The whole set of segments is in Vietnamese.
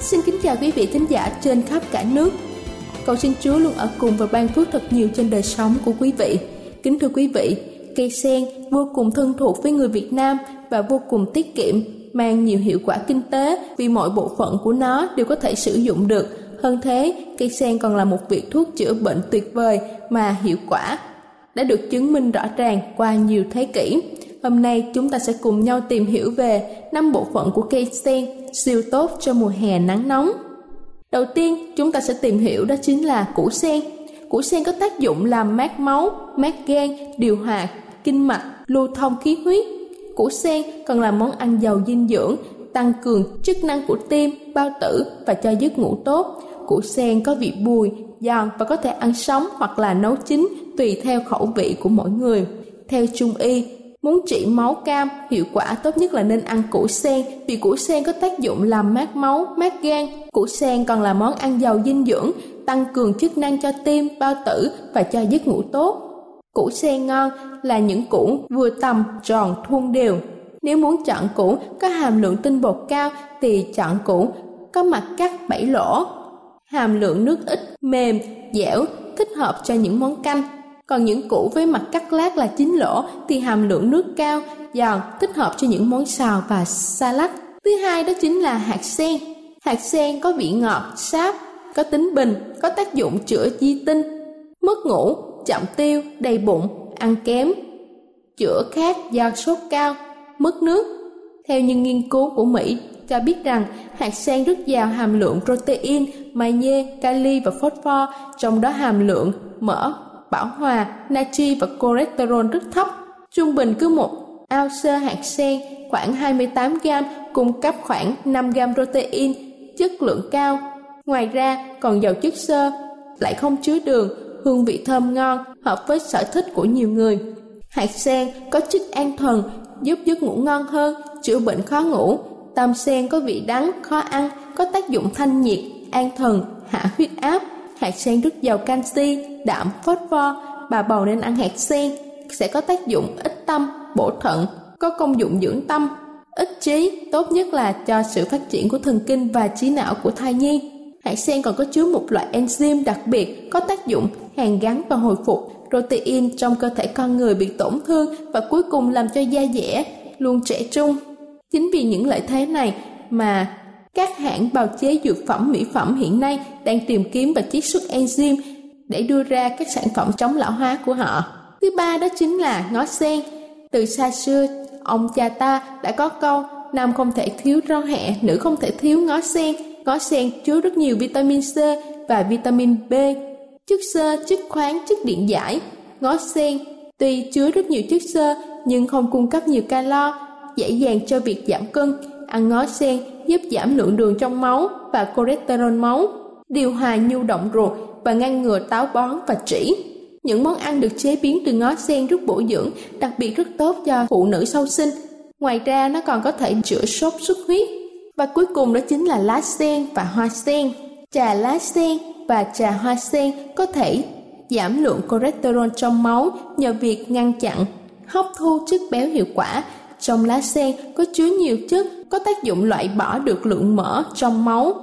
Xin kính chào quý vị thính giả trên khắp cả nước. Cầu xin Chúa luôn ở cùng và ban phước thật nhiều trên đời sống của quý vị. Kính thưa quý vị, cây sen vô cùng thân thuộc với người Việt Nam và vô cùng tiết kiệm, mang nhiều hiệu quả kinh tế vì mọi bộ phận của nó đều có thể sử dụng được. Hơn thế, cây sen còn là một vị thuốc chữa bệnh tuyệt vời mà hiệu quả đã được chứng minh rõ ràng qua nhiều thế kỷ. Hôm nay chúng ta sẽ cùng nhau tìm hiểu về năm bộ phận của cây sen siêu tốt cho mùa hè nắng nóng. Đầu tiên, chúng ta sẽ tìm hiểu đó chính là củ sen. Củ sen có tác dụng làm mát máu, mát gan, điều hòa kinh mạch, lưu thông khí huyết. Củ sen còn là món ăn giàu dinh dưỡng, tăng cường chức năng của tim, bao tử và cho giấc ngủ tốt. Củ sen có vị bùi, giòn và có thể ăn sống hoặc là nấu chín tùy theo khẩu vị của mỗi người. Theo Trung y, Muốn trị máu cam, hiệu quả tốt nhất là nên ăn củ sen vì củ sen có tác dụng làm mát máu, mát gan. Củ sen còn là món ăn giàu dinh dưỡng, tăng cường chức năng cho tim, bao tử và cho giấc ngủ tốt. Củ sen ngon là những củ vừa tầm, tròn, thuôn đều. Nếu muốn chọn củ có hàm lượng tinh bột cao thì chọn củ có mặt cắt bảy lỗ. Hàm lượng nước ít, mềm, dẻo, thích hợp cho những món canh còn những củ với mặt cắt lát là chín lỗ thì hàm lượng nước cao, giòn, thích hợp cho những món xào và salad. Thứ hai đó chính là hạt sen. Hạt sen có vị ngọt, sáp, có tính bình, có tác dụng chữa di tinh, mất ngủ, chậm tiêu, đầy bụng, ăn kém, chữa khát do sốt cao, mất nước. Theo những nghiên cứu của Mỹ cho biết rằng hạt sen rất giàu hàm lượng protein, magie, kali và phosphor, trong đó hàm lượng mỡ bảo hòa, natri và cholesterol rất thấp. Trung bình cứ một ao sơ hạt sen khoảng 28 gram cung cấp khoảng 5 gram protein chất lượng cao. Ngoài ra còn giàu chất xơ, lại không chứa đường, hương vị thơm ngon, hợp với sở thích của nhiều người. Hạt sen có chất an thần, giúp giấc ngủ ngon hơn, chữa bệnh khó ngủ. Tam sen có vị đắng, khó ăn, có tác dụng thanh nhiệt, an thần, hạ huyết áp, hạt sen rất giàu canxi, đạm, phosphor, bà bầu nên ăn hạt sen sẽ có tác dụng ích tâm, bổ thận, có công dụng dưỡng tâm, ích trí, tốt nhất là cho sự phát triển của thần kinh và trí não của thai nhi. Hạt sen còn có chứa một loại enzyme đặc biệt có tác dụng hàn gắn và hồi phục protein trong cơ thể con người bị tổn thương và cuối cùng làm cho da dẻ luôn trẻ trung. Chính vì những lợi thế này mà các hãng bào chế dược phẩm mỹ phẩm hiện nay đang tìm kiếm và chiết xuất enzyme để đưa ra các sản phẩm chống lão hóa của họ. Thứ ba đó chính là ngó sen. Từ xa xưa, ông cha ta đã có câu nam không thể thiếu rau hẹ, nữ không thể thiếu ngó sen. Ngó sen chứa rất nhiều vitamin C và vitamin B, chất xơ, chất khoáng, chất điện giải. Ngó sen tuy chứa rất nhiều chất xơ nhưng không cung cấp nhiều calo, dễ dàng cho việc giảm cân ăn ngó sen giúp giảm lượng đường trong máu và cholesterol máu, điều hòa nhu động ruột và ngăn ngừa táo bón và trĩ. Những món ăn được chế biến từ ngó sen rất bổ dưỡng, đặc biệt rất tốt cho phụ nữ sau sinh. Ngoài ra nó còn có thể chữa sốt xuất huyết. Và cuối cùng đó chính là lá sen và hoa sen. Trà lá sen và trà hoa sen có thể giảm lượng cholesterol trong máu nhờ việc ngăn chặn hấp thu chất béo hiệu quả. Trong lá sen có chứa nhiều chất có tác dụng loại bỏ được lượng mỡ trong máu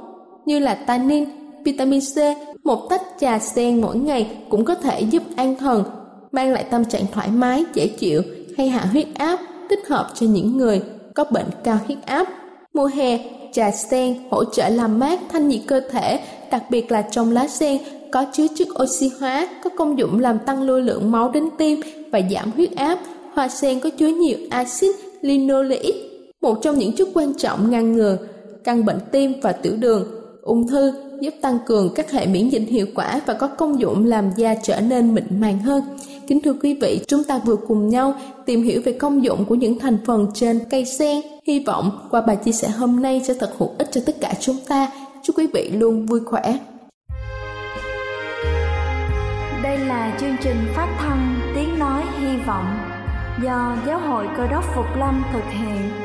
như là tannin, vitamin C. Một tách trà sen mỗi ngày cũng có thể giúp an thần, mang lại tâm trạng thoải mái, dễ chịu hay hạ huyết áp, thích hợp cho những người có bệnh cao huyết áp. Mùa hè, trà sen hỗ trợ làm mát thanh nhiệt cơ thể, đặc biệt là trong lá sen có chứa chất oxy hóa có công dụng làm tăng lưu lượng máu đến tim và giảm huyết áp. Hoa sen có chứa nhiều axit linoleic, một trong những chất quan trọng ngăn ngừa căn bệnh tim và tiểu đường, ung thư, giúp tăng cường các hệ miễn dịch hiệu quả và có công dụng làm da trở nên mịn màng hơn. Kính thưa quý vị, chúng ta vừa cùng nhau tìm hiểu về công dụng của những thành phần trên cây sen. Hy vọng qua bài chia sẻ hôm nay sẽ thật hữu ích cho tất cả chúng ta. Chúc quý vị luôn vui khỏe. Đây là chương trình phát thanh Tiếng Nói Hy Vọng do Giáo hội Cơ đốc Phục Lâm thực hiện.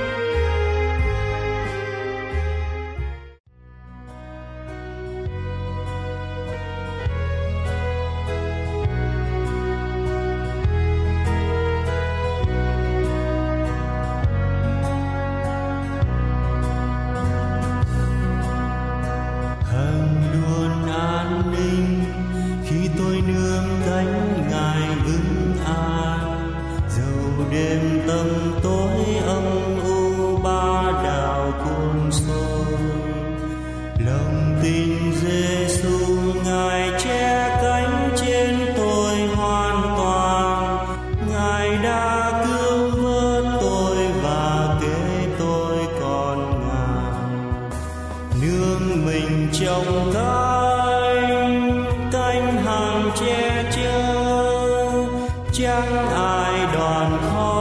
Ai đoàn khó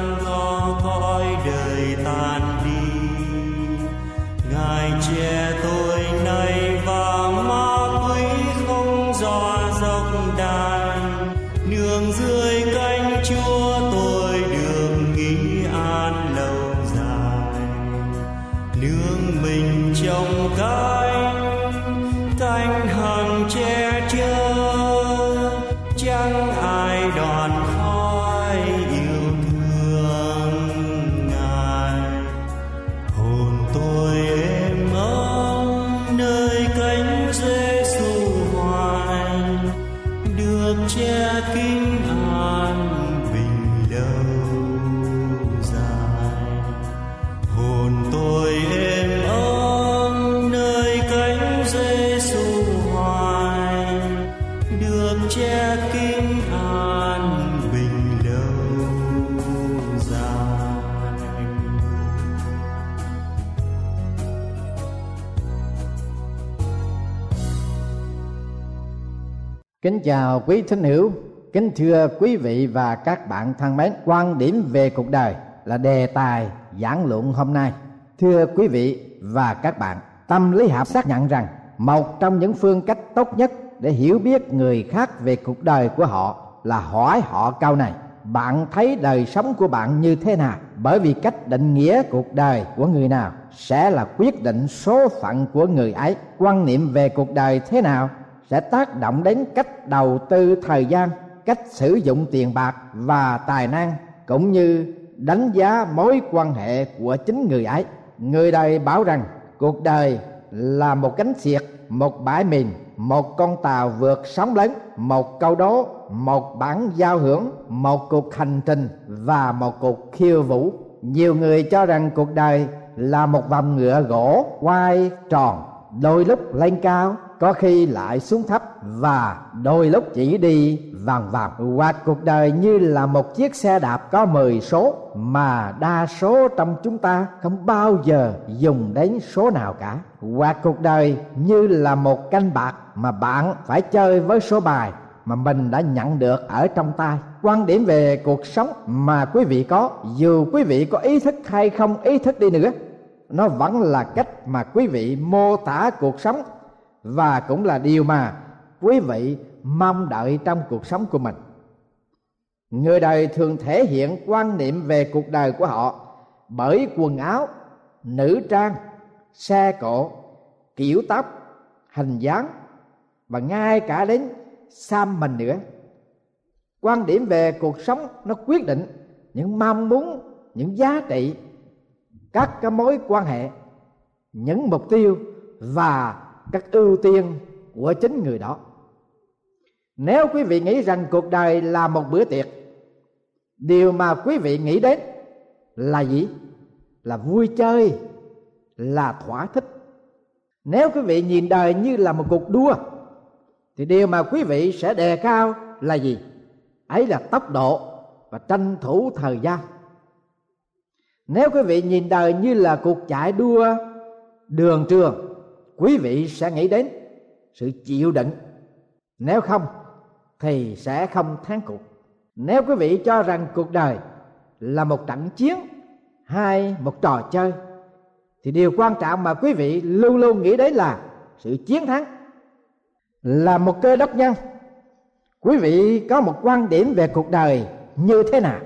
Alma. Kính chào quý thính hữu, kính thưa quý vị và các bạn thân mến, quan điểm về cuộc đời là đề tài giảng luận hôm nay. Thưa quý vị và các bạn, tâm lý học xác nhận rằng một trong những phương cách tốt nhất để hiểu biết người khác về cuộc đời của họ là hỏi họ câu này. Bạn thấy đời sống của bạn như thế nào? Bởi vì cách định nghĩa cuộc đời của người nào sẽ là quyết định số phận của người ấy. Quan niệm về cuộc đời thế nào sẽ tác động đến cách đầu tư thời gian, cách sử dụng tiền bạc và tài năng, cũng như đánh giá mối quan hệ của chính người ấy. Người đời bảo rằng, cuộc đời là một cánh xiệt một bãi mìn một con tàu vượt sóng lớn, một câu đố, một bản giao hưởng, một cuộc hành trình và một cuộc khiêu vũ. Nhiều người cho rằng cuộc đời là một vòng ngựa gỗ quay tròn, đôi lúc lên cao có khi lại xuống thấp và đôi lúc chỉ đi vòng vòng Qua cuộc đời như là một chiếc xe đạp có 10 số, mà đa số trong chúng ta không bao giờ dùng đến số nào cả. Qua cuộc đời như là một canh bạc mà bạn phải chơi với số bài mà mình đã nhận được ở trong tay. Quan điểm về cuộc sống mà quý vị có, dù quý vị có ý thức hay không ý thức đi nữa, nó vẫn là cách mà quý vị mô tả cuộc sống và cũng là điều mà quý vị mong đợi trong cuộc sống của mình. Người đời thường thể hiện quan niệm về cuộc đời của họ bởi quần áo, nữ trang, xe cộ, kiểu tóc, hình dáng và ngay cả đến xăm mình nữa. Quan điểm về cuộc sống nó quyết định những mong muốn, những giá trị, các cái mối quan hệ, những mục tiêu và các ưu tiên của chính người đó. Nếu quý vị nghĩ rằng cuộc đời là một bữa tiệc, điều mà quý vị nghĩ đến là gì? Là vui chơi, là thỏa thích. Nếu quý vị nhìn đời như là một cuộc đua, thì điều mà quý vị sẽ đề cao là gì? Ấy là tốc độ và tranh thủ thời gian. Nếu quý vị nhìn đời như là cuộc chạy đua đường trường quý vị sẽ nghĩ đến sự chịu đựng. Nếu không, thì sẽ không thắng cuộc. Nếu quý vị cho rằng cuộc đời là một trận chiến hay một trò chơi, thì điều quan trọng mà quý vị luôn luôn nghĩ đến là sự chiến thắng là một cơ đốc nhân. Quý vị có một quan điểm về cuộc đời như thế nào?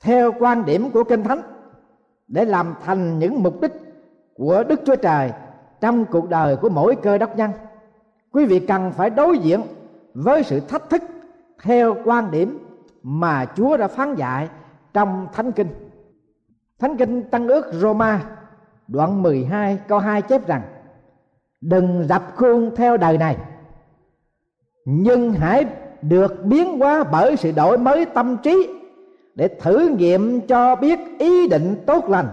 Theo quan điểm của kinh thánh, để làm thành những mục đích của đức chúa trời trong cuộc đời của mỗi cơ đốc nhân, quý vị cần phải đối diện với sự thách thức theo quan điểm mà Chúa đã phán dạy trong Thánh Kinh. Thánh Kinh Tăng ước Roma, đoạn 12 câu 2 chép rằng, Đừng dập khuôn theo đời này, Nhưng hãy được biến hóa bởi sự đổi mới tâm trí Để thử nghiệm cho biết ý định tốt lành,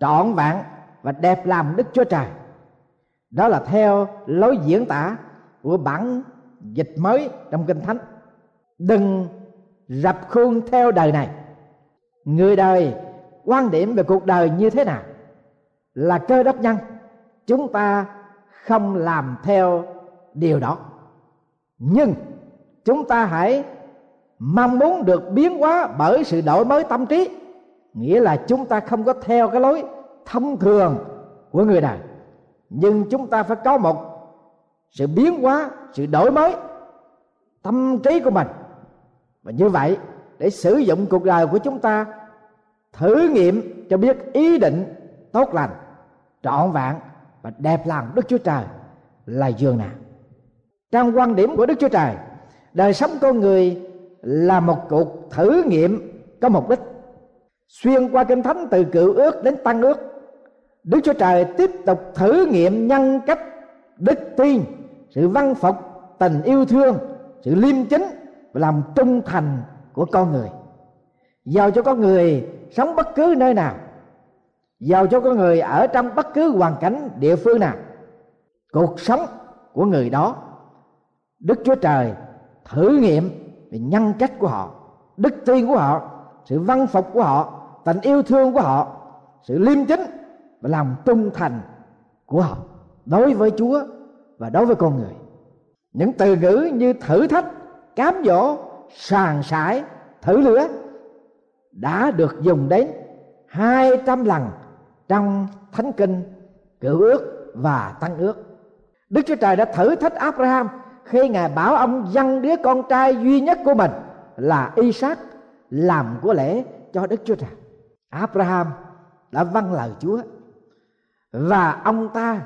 Trọn vẹn và đẹp làm Đức Chúa Trời đó là theo lối diễn tả của bản dịch mới trong kinh thánh. Đừng rập khuôn theo đời này. Người đời, quan điểm về cuộc đời như thế nào là cơ đốc nhân. Chúng ta không làm theo điều đó. Nhưng chúng ta hãy mong muốn được biến hóa bởi sự đổi mới tâm trí. Nghĩa là chúng ta không có theo cái lối thông thường của người đời nhưng chúng ta phải có một sự biến hóa, sự đổi mới tâm trí của mình. Và như vậy, để sử dụng cuộc đời của chúng ta, thử nghiệm cho biết ý định tốt lành, trọn vẹn và đẹp lòng đức chúa trời là giường nào. Trong quan điểm của đức chúa trời, đời sống con người là một cuộc thử nghiệm có mục đích. Xuyên qua kinh thánh từ cựu ước đến tăng ước đức chúa trời tiếp tục thử nghiệm nhân cách đức tin, sự văn phục, tình yêu thương, sự liêm chính và lòng trung thành của con người. Giàu cho con người sống bất cứ nơi nào. Giàu cho con người ở trong bất cứ hoàn cảnh địa phương nào. Cuộc sống của người đó, đức chúa trời thử nghiệm về nhân cách của họ, đức tin của họ, sự văn phục của họ, tình yêu thương của họ, sự liêm chính và lòng trung thành của họ đối với chúa và đối với con người. Những từ ngữ như thử thách, cám dỗ, sàn sải, thử lửa đã được dùng đến hai trăm lần trong thánh kinh cựu ước và tăng ước. Đức chúa trời đã thử thách abraham khi ngài bảo ông dâng đứa con trai duy nhất của mình là isaac làm của lễ cho đức chúa trời. Abraham đã vâng lời chúa và ông ta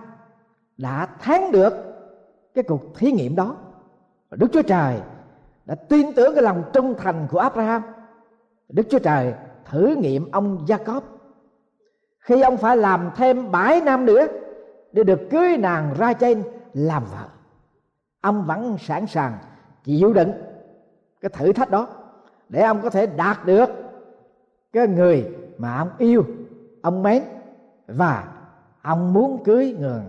đã thắng được cái cuộc thí nghiệm đó. Đức chúa trời đã tin tưởng cái lòng trung thành của abraham. Đức chúa trời thử nghiệm ông jacob. Khi ông phải làm thêm bảy năm nữa để được cưới nàng ra trên làm vợ, ông vẫn sẵn sàng chịu đựng cái thử thách đó để ông có thể đạt được cái người mà ông yêu, ông mến và ông muốn cưới người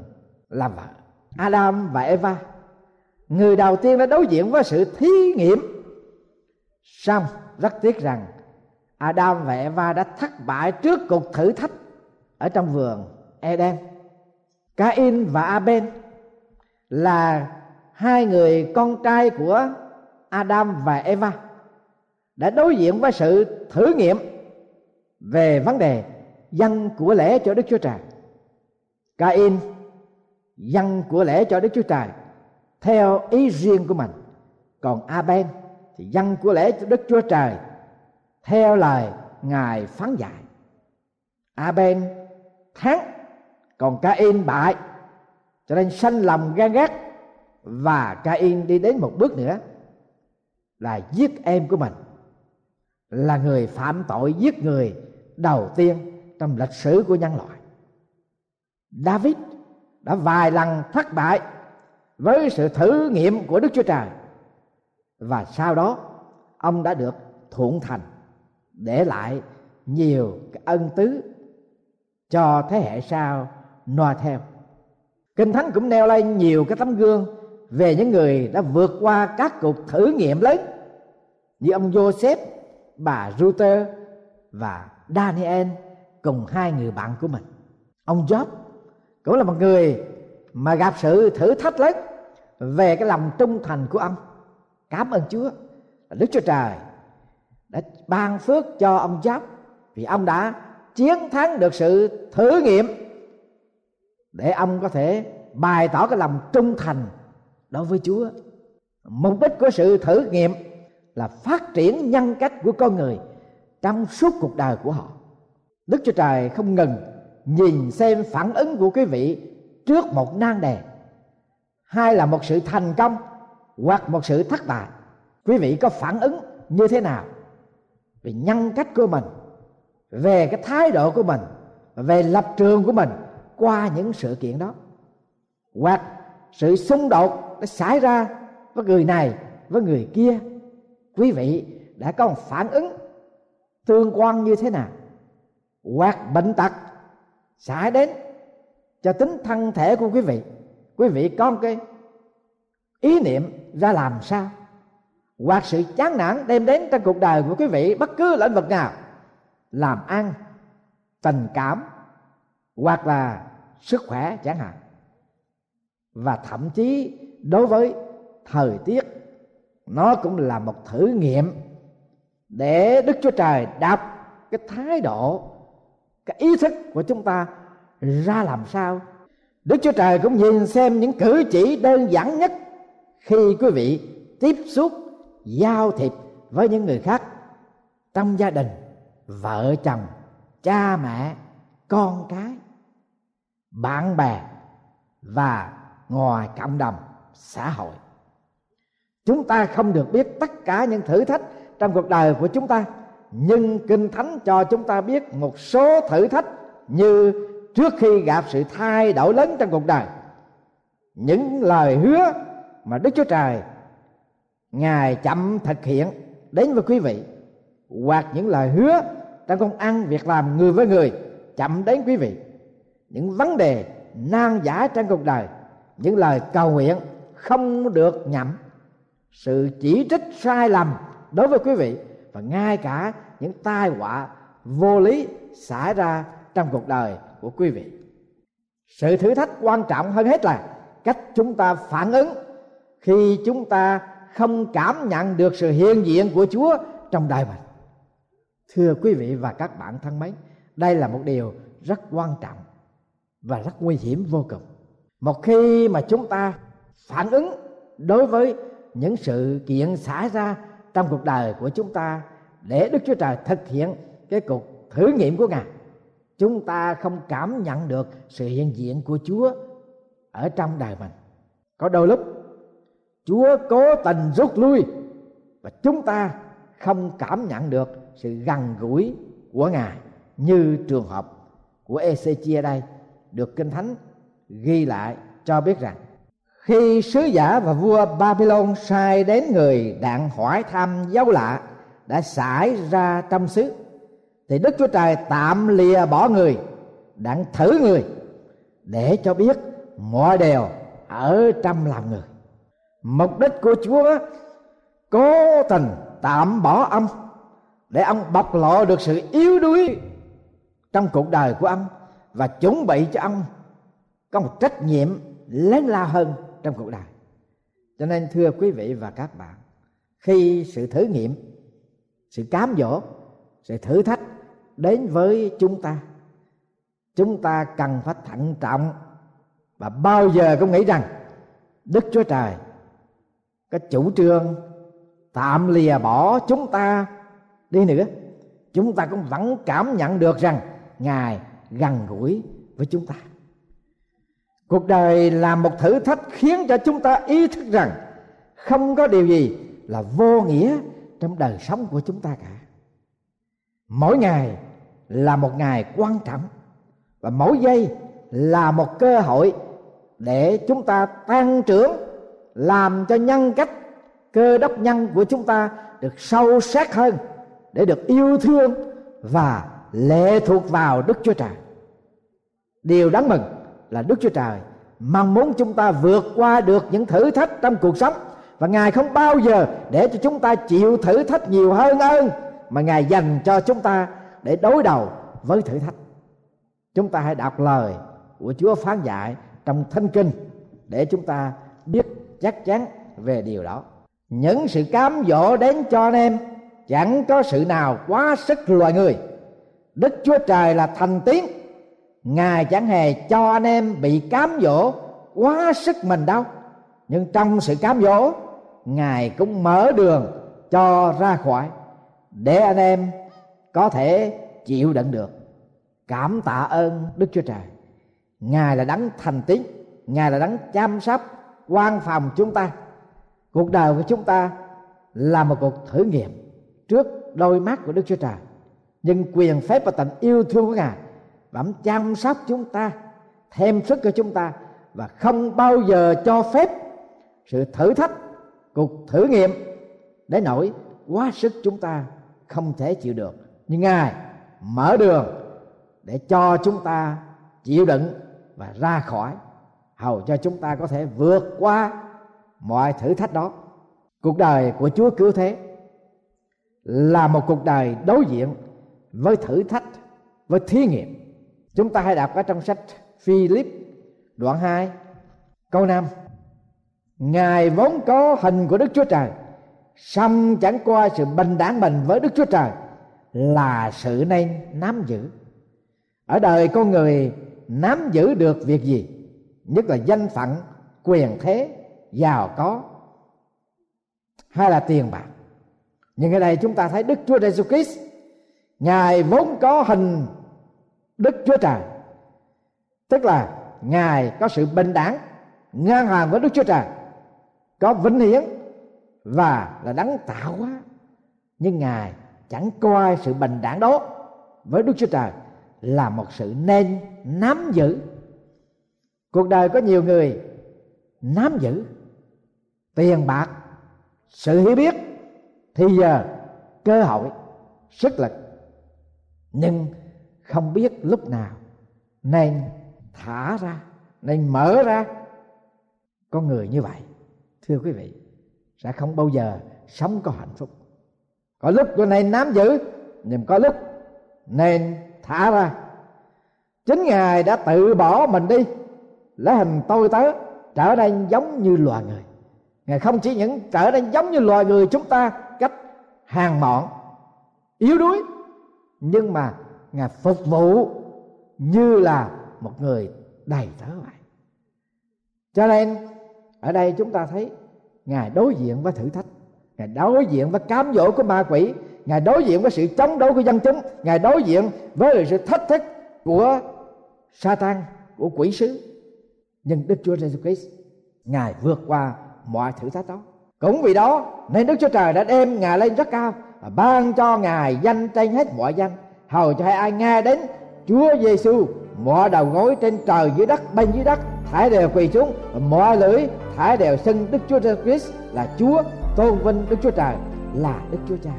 làm vợ, Adam và Eva. Người đầu tiên đã đối diện với sự thí nghiệm. Xong rất tiếc rằng Adam và Eva đã thất bại trước cuộc thử thách ở trong vườn Eden. Cain và Abel là hai người con trai của Adam và Eva đã đối diện với sự thử nghiệm về vấn đề dân của lễ cho Đức Chúa Trời. Cain dâng của lễ cho Đức Chúa Trời theo ý riêng của mình, còn Abel thì dâng của lễ cho Đức Chúa Trời theo lời ngài phán dạy. Abel thắng, còn Cain bại, cho nên sanh lòng gan ghét và Cain đi đến một bước nữa là giết em của mình. Là người phạm tội giết người đầu tiên trong lịch sử của nhân loại. David đã vài lần thất bại với sự thử nghiệm của Đức Chúa Trời và sau đó ông đã được thuận thành để lại nhiều cái ân tứ cho thế hệ sau noi theo kinh thánh cũng nêu lên nhiều cái tấm gương về những người đã vượt qua các cuộc thử nghiệm lớn như ông Joseph, bà Ruther và Daniel cùng hai người bạn của mình. Ông Job cũng là một người mà gặp sự thử thách lớn về cái lòng trung thành của ông. Cảm ơn Chúa, Đức Chúa Trời đã ban phước cho ông Giáp vì ông đã chiến thắng được sự thử nghiệm để ông có thể bày tỏ cái lòng trung thành đối với Chúa. Mục đích của sự thử nghiệm là phát triển nhân cách của con người trong suốt cuộc đời của họ. Đức Chúa Trời không ngừng nhìn xem phản ứng của quý vị trước một nan đề hay là một sự thành công hoặc một sự thất bại. Quý vị có phản ứng như thế nào về nhân cách của mình, về cái thái độ của mình, về lập trường của mình qua những sự kiện đó. Hoặc sự xung đột đã xảy ra với người này với người kia quý vị đã có một phản ứng tương quan như thế nào hoặc bệnh tật xảy đến cho tính thân thể của quý vị. Quý vị có một cái ý niệm ra làm sao? Hoặc sự chán nản đem đến trong cuộc đời của quý vị bất cứ lĩnh vực nào. Làm ăn, tình cảm, hoặc là sức khỏe chẳng hạn. Và thậm chí đối với thời tiết, nó cũng là một thử nghiệm để đức chúa trời đọc cái thái độ cái ý thức của chúng ta ra làm sao? Đức chúa trời cũng nhìn xem những cử chỉ đơn giản nhất khi quý vị tiếp xúc, giao thiệp với những người khác trong gia đình, vợ chồng, cha mẹ, con cái, bạn bè và ngoài cộng đồng, xã hội. Chúng ta không được biết tất cả những thử thách trong cuộc đời của chúng ta nhưng kinh thánh cho chúng ta biết một số thử thách như trước khi gặp sự thay đổi lớn trong cuộc đời. Những lời hứa mà đức chúa trời, ngài chậm thực hiện đến với quý vị, hoặc những lời hứa trong công ăn việc làm người với người chậm đến quý vị. Những vấn đề nan giải trong cuộc đời, những lời cầu nguyện không được nhậm, sự chỉ trích sai lầm đối với quý vị và ngay cả những tai họa vô lý xảy ra trong cuộc đời của quý vị sự thử thách quan trọng hơn hết là cách chúng ta phản ứng khi chúng ta không cảm nhận được sự hiện diện của Chúa trong đời mình. Thưa quý vị và các bạn thân mến, đây là một điều rất quan trọng và rất nguy hiểm vô cùng. Một khi mà chúng ta phản ứng đối với những sự kiện xảy ra trong cuộc đời của chúng ta để Đức Chúa Trời thực hiện cái cuộc thử nghiệm của Ngài, chúng ta không cảm nhận được sự hiện diện của Chúa ở trong đời mình. Có đôi lúc Chúa cố tình rút lui và chúng ta không cảm nhận được sự gần gũi của Ngài như trường hợp của Ezechia đây được Kinh Thánh ghi lại cho biết rằng khi sứ giả và vua Babylon sai đến người đặng hỏi thăm dấu lạ đã xảy ra trong xứ, thì Đức Chúa Trời tạm lìa bỏ người, đặng thử người để cho biết mọi điều ở trong lòng người. Mục đích của chúa cố tình tạm bỏ ông để ông bộc lộ được sự yếu đuối trong cuộc đời của ông và chuẩn bị cho ông có một trách nhiệm lớn lao hơn trong cuộc đời. Cho nên, thưa quý vị và các bạn, khi sự thử nghiệm, sự cám dỗ, sự thử thách đến với chúng ta chúng ta cần phải thận trọng và bao giờ cũng nghĩ rằng đức chúa trời cái chủ trương tạm lìa bỏ chúng ta đi nữa. Chúng ta cũng vẫn cảm nhận được rằng ngài gần gũi với chúng ta cuộc đời là một thử thách khiến cho chúng ta ý thức rằng không có điều gì là vô nghĩa trong đời sống của chúng ta cả mỗi ngày là một ngày quan trọng và mỗi giây là một cơ hội để chúng ta tăng trưởng, làm cho nhân cách, cơ đốc nhân của chúng ta được sâu sắc hơn để được yêu thương và lệ thuộc vào Đức Chúa Trời. Điều đáng mừng là Đức Chúa Trời, mong muốn chúng ta vượt qua được những thử thách trong cuộc sống. Và Ngài không bao giờ để cho chúng ta chịu thử thách nhiều hơn ơn, mà Ngài dành cho chúng ta để đối đầu với thử thách. Chúng ta hãy đọc lời của Chúa phán dạy trong Thánh Kinh để chúng ta biết chắc chắn về điều đó. Những sự cám dỗ đến cho anh em chẳng có sự nào quá sức loài người. Đức chúa trời là thành tiến ngài chẳng hề cho anh em bị cám dỗ quá sức mình đâu. Nhưng trong sự cám dỗ, ngài cũng mở đường cho ra khỏi để anh em có thể chịu đựng được. Cảm tạ ơn đức chúa trời. Ngài là đấng thành tín, ngài là đấng chăm sóc, quan phòng chúng ta. Cuộc đời của chúng ta là một cuộc thử nghiệm trước đôi mắt của đức chúa trời. Nhưng quyền phép và tình yêu thương của ngài bẩm chăm sóc chúng ta, thêm sức cho chúng ta và không bao giờ cho phép sự thử thách, cuộc thử nghiệm để nổi quá sức chúng ta không thể chịu được. Nhưng ngài mở đường để cho chúng ta chịu đựng và ra khỏi. Hầu cho chúng ta có thể vượt qua mọi thử thách đó. Cuộc đời của chúa cứu thế là một cuộc đời đối diện với thử thách, với thí nghiệm chúng ta hãy đọc ở trong sách Philip, đoạn 2 câu 5 Ngài vốn có hình của Đức Chúa Trời, song chẳng qua sự bình đẳng mình với Đức Chúa Trời là sự nên nắm giữ. Ở đời con người, nắm giữ được việc gì? Nhất là danh phận, quyền thế, giàu có, hay là tiền bạc. Nhưng ở đây chúng ta thấy đức chúa Jesus christ, ngài vốn có hình đức chúa trời. Tức là ngài có sự bình đẳng, ngang hàng với đức chúa trời, có vinh hiển và là đấng tạo hóa. Nhưng ngài chẳng coi sự bình đẳng đó với đức chúa trời là một sự nên nắm giữ. Cuộc đời có nhiều người nắm giữ tiền bạc, sự hiểu biết, thì giờ cơ hội, sức lực. Nhưng không biết lúc nào nên thả ra, nên mở ra. Con người như vậy, thưa quý vị, sẽ không bao giờ sống có hạnh phúc. Có lúc tôi nên nắm giữ, nhưng có lúc nên thả ra. Chính ngài đã tự bỏ mình đi, lấy hình tôi tớ trở nên giống như loài người. Ngài không chỉ những trở nên giống như loài người chúng ta cách hàng mọn, yếu đuối, nhưng mà ngài phục vụ như là một người đầy tớ vậy cho nên, ở đây chúng ta thấy ngài đối diện với thử thách, ngài đối diện với cám dỗ của ma quỷ, ngài đối diện với sự chống đối của dân chúng, ngài đối diện với sự thách thức của Satan, của quỷ sứ. Nhưng Đức Chúa Jesus Christ, ngài vượt qua mọi thử thách đó. Cũng vì đó, nên Đức Chúa Trời đã đem ngài lên rất cao và ban cho ngài danh trên hết mọi danh hầu cho ai nghe đến Chúa Giêsu mọi đầu gối trên trời dưới đất, bên dưới đất, thải đều quỳ xuống mọi lưỡi, thải đều xưng Đức Chúa Jesus Christ là Chúa tôn vinh Đức Chúa Trời, là Đức Chúa Cha.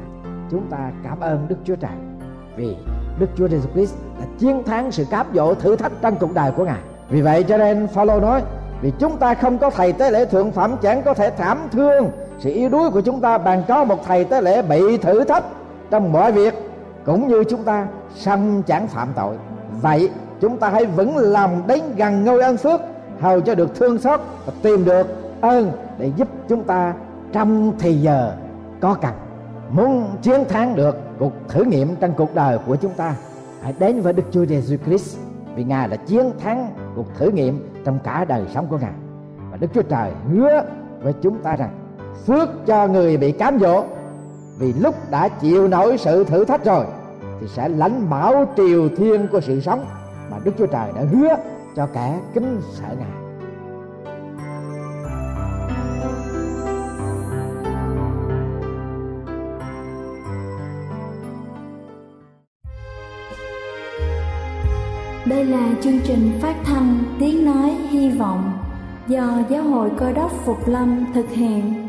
Chúng ta cảm ơn Đức Chúa Trời vì Đức Chúa Jesus Christ đã chiến thắng sự cám dỗ thử thách trong cuộc đời của Ngài. Vì vậy cho nên Phaolô nói, vì chúng ta không có thầy tế lễ thượng phẩm, chẳng có thể thảm thương sự yếu đuối của chúng ta bằng có một thầy tế lễ bị thử thách trong mọi việc cũng như chúng ta song chẳng phạm tội, vậy chúng ta hãy vững lòng đến gần ngôi ân phước, hầu cho được thương xót và tìm được ơn để giúp chúng ta trong thì giờ có cần. Muốn chiến thắng được cuộc thử nghiệm trong cuộc đời của chúng ta, hãy đến với Đức Chúa Giêsu Christ, vì Ngài đã chiến thắng cuộc thử nghiệm trong cả đời sống của Ngài. Và Đức Chúa Trời hứa với chúng ta rằng phước cho người bị cám dỗ vì lúc đã chịu nổi sự thử thách rồi, thì sẽ lãnh bảo triều thiên của sự sống mà Đức Chúa Trời đã hứa cho kẻ kính sợ Ngài. Đây là chương trình phát thanh Tiếng Nói Hy Vọng do Giáo hội Cơ đốc Phục Lâm thực hiện.